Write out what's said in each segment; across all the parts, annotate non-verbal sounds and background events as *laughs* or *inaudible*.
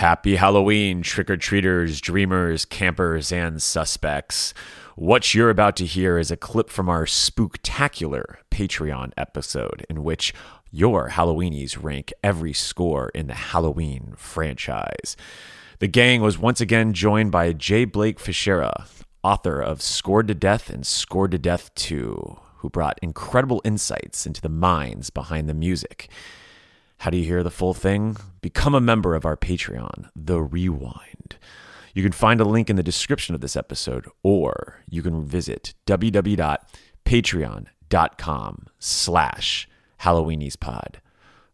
Happy Halloween, trick or treaters, dreamers, campers, and suspects. What you're about to hear is a clip from our spooktacular Patreon episode in which your Halloweenies rank every score in the Halloween franchise. The gang was once again joined by J. Blake Fichera, author of Scored to Death and Scored to Death 2, who brought incredible insights into the minds behind the music. How do you hear the full thing? Become a member of our Patreon, The Rewind. You can find a link in the description of this episode, or you can visit www.patreon.com slash HalloweeniesPod.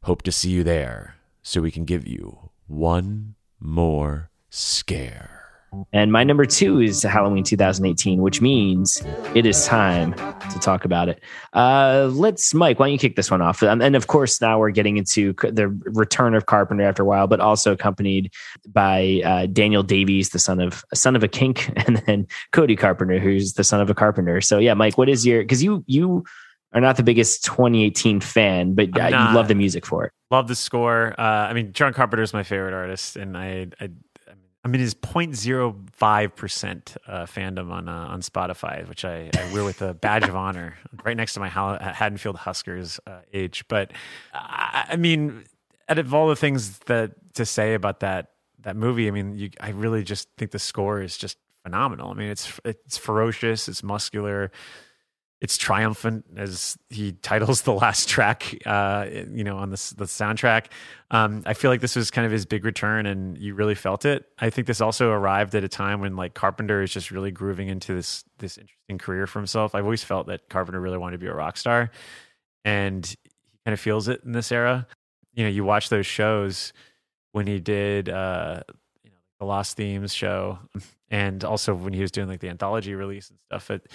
Hope to see you there so we can give you one more scare. And my number two is Halloween 2018, which means it is time to talk about it. Uh, let's, Mike, why don't you kick this one off? Um, and of course, now we're getting into the return of Carpenter after a while, but also accompanied by uh, Daniel Davies, the son of son of a kink, *laughs* and then Cody Carpenter, who's the son of a carpenter. So yeah, Mike, what is your? Because you you are not the biggest 2018 fan, but uh, you love the music for it. Love the score. Uh, I mean, John Carpenter is my favorite artist, and I, I I mean, his 0.05 percent uh, fandom on uh, on Spotify, which I, I, wear with a badge of honor, *laughs* right next to my Haddonfield Huskers uh, age. But I, I, mean, out of all the things that to say about that that movie, I mean, you, I really just think the score is just phenomenal. I mean, it's it's ferocious, it's muscular, it's triumphant as he titles the last track uh, you know on the, the soundtrack. Um, i feel like this was kind of his big return and you really felt it. I think this also arrived at a time when like carpenter is just really grooving into this this interesting career for himself. I've always felt that carpenter really wanted to be a rock star and he kind of feels it in this era. You know you watch those shows when he did uh, you know the lost themes show and also when he was doing like the anthology release and stuff it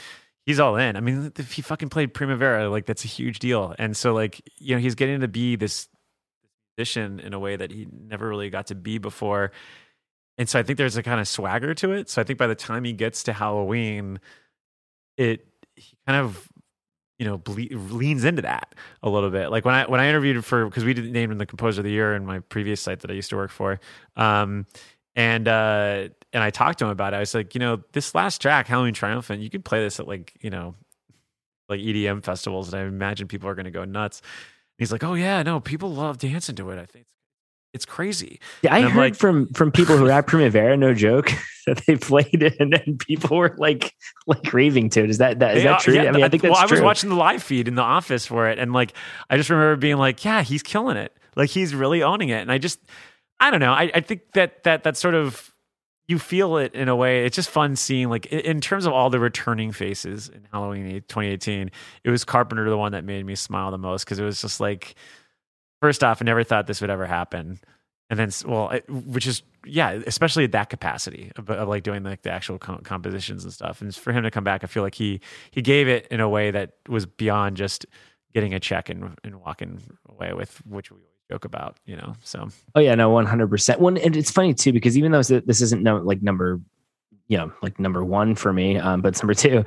he's all in. I mean, if he fucking played Primavera, like that's a huge deal. And so like, you know, he's getting to be this musician in a way that he never really got to be before. And so I think there's a kind of swagger to it. So I think by the time he gets to Halloween, it he kind of you know ble- leans into that a little bit. Like when I when I interviewed for because we did name him the composer of the year in my previous site that I used to work for. Um, and uh and I talked to him about it. I was like, you know, this last track, Halloween Triumphant, you could play this at like, you know, like EDM festivals, and I imagine people are going to go nuts. And he's like, oh yeah, no, people love dancing to it. I think it's crazy. Yeah, I heard like, from from people who were at Primavera, no joke, *laughs* that they played it and then people were like like raving to it. Is that that is that true? Yeah, I mean, I think that's well. I was watching the live feed in the office for it, and like I just remember being like, yeah, he's killing it. Like he's really owning it, and I just I don't know. I, I think that that that sort of you feel it in a way. It's just fun seeing like in terms of all the returning faces in Halloween 2018. It was Carpenter the one that made me smile the most because it was just like first off, I never thought this would ever happen, and then well, it, which is yeah, especially at that capacity of, of like doing like the actual com- compositions and stuff. And for him to come back, I feel like he he gave it in a way that was beyond just getting a check and and walking away with which we joke about, you know. So oh yeah, no, one hundred percent. One, and it's funny too because even though this isn't no, like number, you know, like number one for me, um, but it's number two.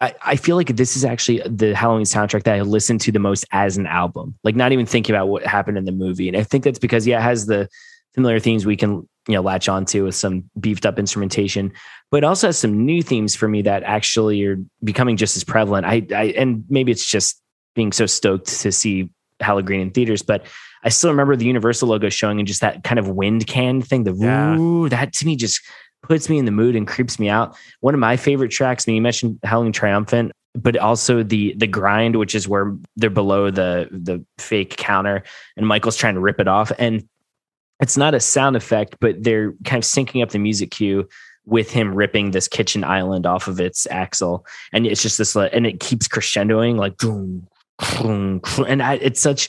I, I feel like this is actually the Halloween soundtrack that I listened to the most as an album. Like not even thinking about what happened in the movie, and I think that's because yeah, it has the familiar themes we can you know latch onto with some beefed up instrumentation, but also has some new themes for me that actually are becoming just as prevalent. I, I and maybe it's just being so stoked to see Halloween in theaters, but I still remember the Universal logo showing and just that kind of wind can thing. The yeah. Woo, that to me just puts me in the mood and creeps me out. One of my favorite tracks. I mean, you mentioned Halloween Triumphant, but also the the grind, which is where they're below the the fake counter, and Michael's trying to rip it off. And it's not a sound effect, but they're kind of syncing up the music cue with him ripping this kitchen island off of its axle, and it's just this, and it keeps crescendoing like, and I, it's such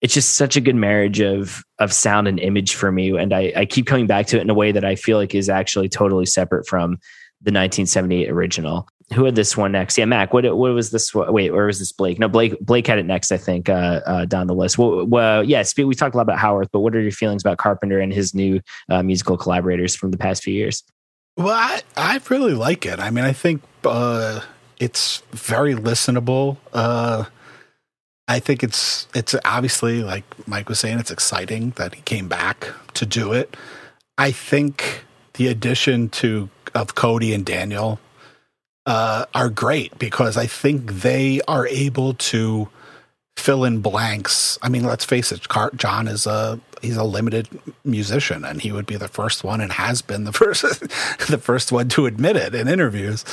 it's just such a good marriage of of sound and image for me. And I, I keep coming back to it in a way that i feel like is actually totally separate from the 1978 original. Who had this one next? Yeah mac what what was this wait where was this blake? No blake blake had it next i think uh, uh, down the list. Well, well yeah we talked a lot about howarth but what are your feelings about carpenter and his new uh, musical collaborators from the past few years? Well i i really like it. I mean i think uh, it's very listenable uh, I think it's it's obviously like Mike was saying, it's exciting that he came back to do it. I think the addition to of Cody and Daniel uh, are great because I think they are able to fill in blanks. I mean, let's face it, Car- John is a he's a limited musician, and he would be the first one, and has been the *laughs* first the first one to admit it in interviews.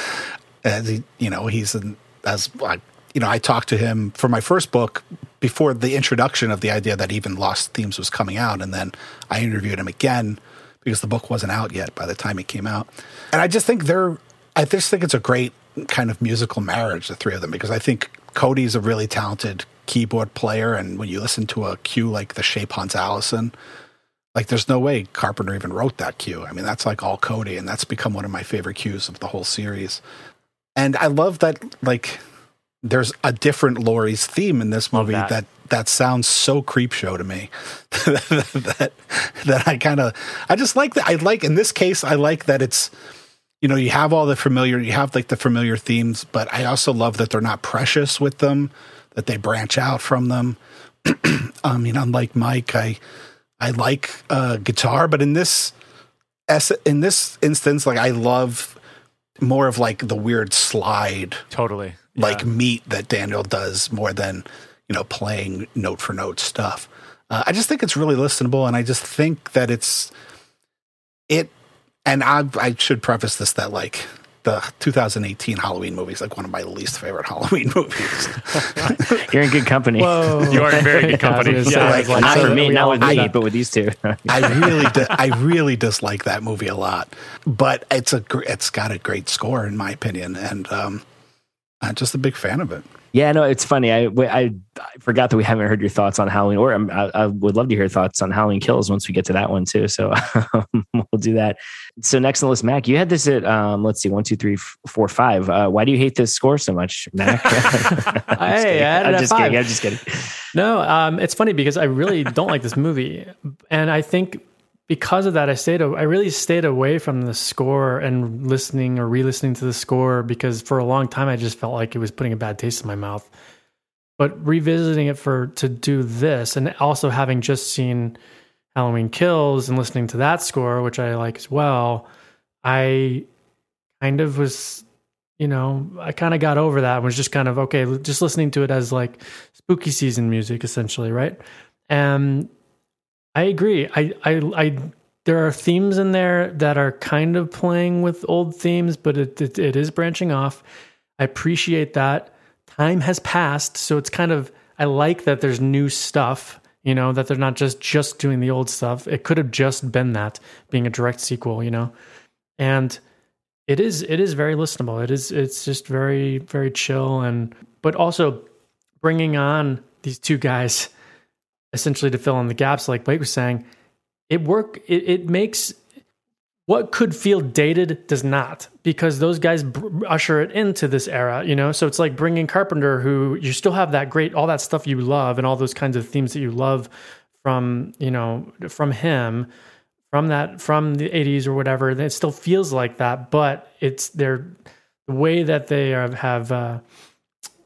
As he, you know, he's an, as I, you know, I talked to him for my first book before the introduction of the idea that even Lost Themes was coming out, and then I interviewed him again because the book wasn't out yet by the time it came out, and I just think they're. I just think it's a great kind of musical marriage, the three of them, because I think Cody's a really talented keyboard player, and when you listen to a cue like the Shape Hunts Allyson, like there's no way Carpenter even wrote that cue. I mean, that's like all Cody, and that's become one of my favorite cues of the whole series. And I love that like there's a different Laurie's theme in this movie that. that that sounds so Creepshow to me. *laughs* That that I kind of I just like that I like in this case I like that it's you know you have all the familiar you have like the familiar themes but I also love that they're not precious with them that they branch out from them. *clears throat* I mean unlike Mike I I like uh guitar but in this in this instance like I love more of like the weird slide totally yeah. like meat that Daniel does more than you know playing note for note stuff. Uh, I just think it's really listenable, and I just think that it's it. And I, I should preface this that like the 2018 Halloween movie is like one of my least favorite *laughs* Halloween movies. *laughs* You're in good company. Whoa. You are in very good *laughs* company. yeah, like, like, not for me, not with me, but with these two. I really, di- I really dislike that movie a lot, but it's a, it's got a great score in my opinion, and um, I'm just a big fan of it. Yeah, no, it's funny. I, I, I forgot that we haven't heard your thoughts on Halloween, or um, I, I, would love to hear thoughts on Halloween Kills once we get to that one too. So *laughs* um, we'll do that. So next on the list, Mac, you had this at um, let's see, one, two, three, four, five. Uh, why do you hate this score so much, Mac? I'm *laughs* hey, *laughs* I'm just kidding. I'm just kidding. No, um, it's funny because I really don't like this movie, and I think because of that, I stayed. I really stayed away from the score and listening or re-listening to the score because for a long time I just felt like it was putting a bad taste in my mouth. But revisiting it for to do this, and also having just seen Halloween Kills and listening to that score, which I like as well, I kind of was, you know, I kind of got over that and was just kind of okay, just listening to it as like spooky season music, essentially, right? And I agree. I, I, I, there are themes in there that are kind of playing with old themes, but it, it, it is branching off. I appreciate that. Time has passed, so it's kind of I like that there's new stuff. You know that they're not just just doing the old stuff. It could have just been that being a direct sequel. You know, and it is it is very listenable. It is it's just very very chill and but also bringing on these two guys essentially to fill in the gaps, like Blake was saying, it work. It, it makes what could feel dated does not because those guys usher it into this era you know so it's like bringing carpenter who you still have that great all that stuff you love and all those kinds of themes that you love from you know from him from that from the 80s or whatever it still feels like that but it's their the way that they have, have uh,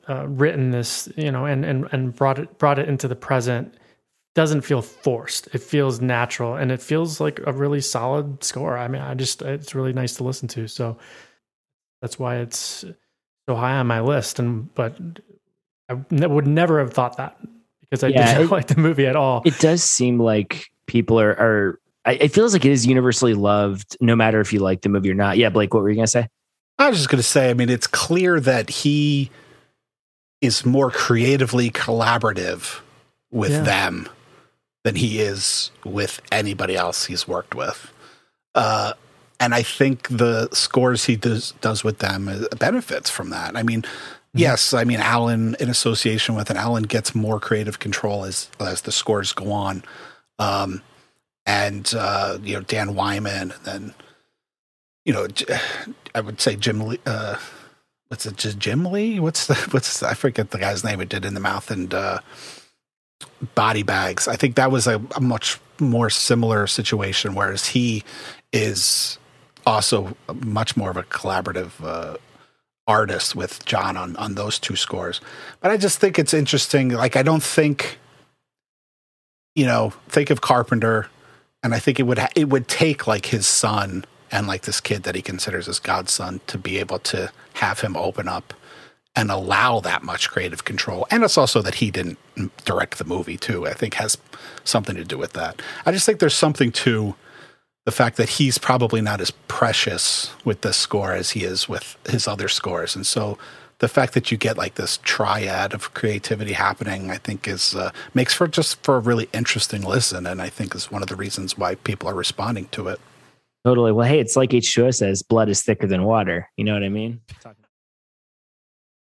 uh, written this you know and and and brought it brought it into the present doesn't feel forced. It feels natural and it feels like a really solid score. I mean, I just it's really nice to listen to. So that's why it's so high on my list. And but I would never have thought that because I yeah, didn't it, *laughs* like the movie at all. It does seem like people are are. It feels like it is universally loved, no matter if you like the movie or not. Yeah, Blake, what were you gonna say? I was just gonna say. I mean, it's clear that he is more creatively collaborative with yeah. them than he is with anybody else he's worked with. Uh, and I think the scores he does does with them uh, benefits from that. I mean, mm-hmm. yes, I mean Alan in association with, and Alan gets more creative control as as the scores go on. Um, and uh, you know Dan Wyman, and then you know *sighs* I would say Jim Lang. Uh, what's it? Just Jim Lang? What's the *laughs* what's the, I forget the guy's name. It did in the mouth and uh, body bags. I think that was a, a much more similar situation, whereas he is also much more of a collaborative uh, artist with John on on those two scores. But I just think it's interesting. Like I don't think, you know, think of Carpenter and I think it would ha- it would take like his son and like this kid that he considers his godson to be able to have him open up and allow that much creative control. And it's also that he didn't direct the movie too. I think has something to do with that. I just think there's something to the fact that he's probably not as precious with this score as he is with his other scores, and so the fact that you get like this triad of creativity happening, I think, is uh, makes for just for a really interesting listen, and I think is one of the reasons why people are responding to it. Totally. Well, hey, it's like H2O says, blood is thicker than water. You know what I mean? *laughs*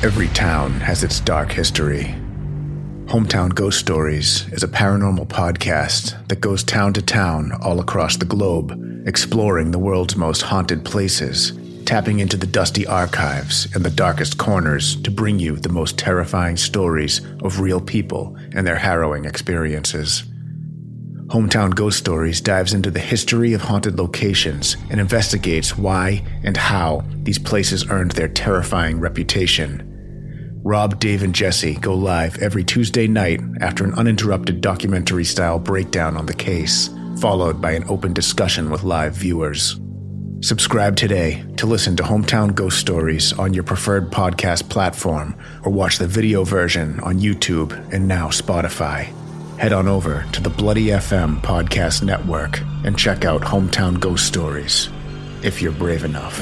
Every town has its dark history. Hometown Ghost Stories is a paranormal podcast that goes town to town all across the globe, exploring the world's most haunted places, tapping into the dusty archives and the darkest corners to bring you the most terrifying stories of real people and their harrowing experiences. Hometown Ghost Stories dives into the history of haunted locations and investigates why and how these places earned their terrifying reputation. Rob, Dave, and Jesse go live every Tuesday night after an uninterrupted documentary style breakdown on the case, followed by an open discussion with live viewers. Subscribe today to listen to Hometown Ghost Stories on your preferred podcast platform or watch the video version on YouTube and now Spotify. Head on over to the Bloody FM Podcast Network and check out Hometown Ghost Stories if you're brave enough.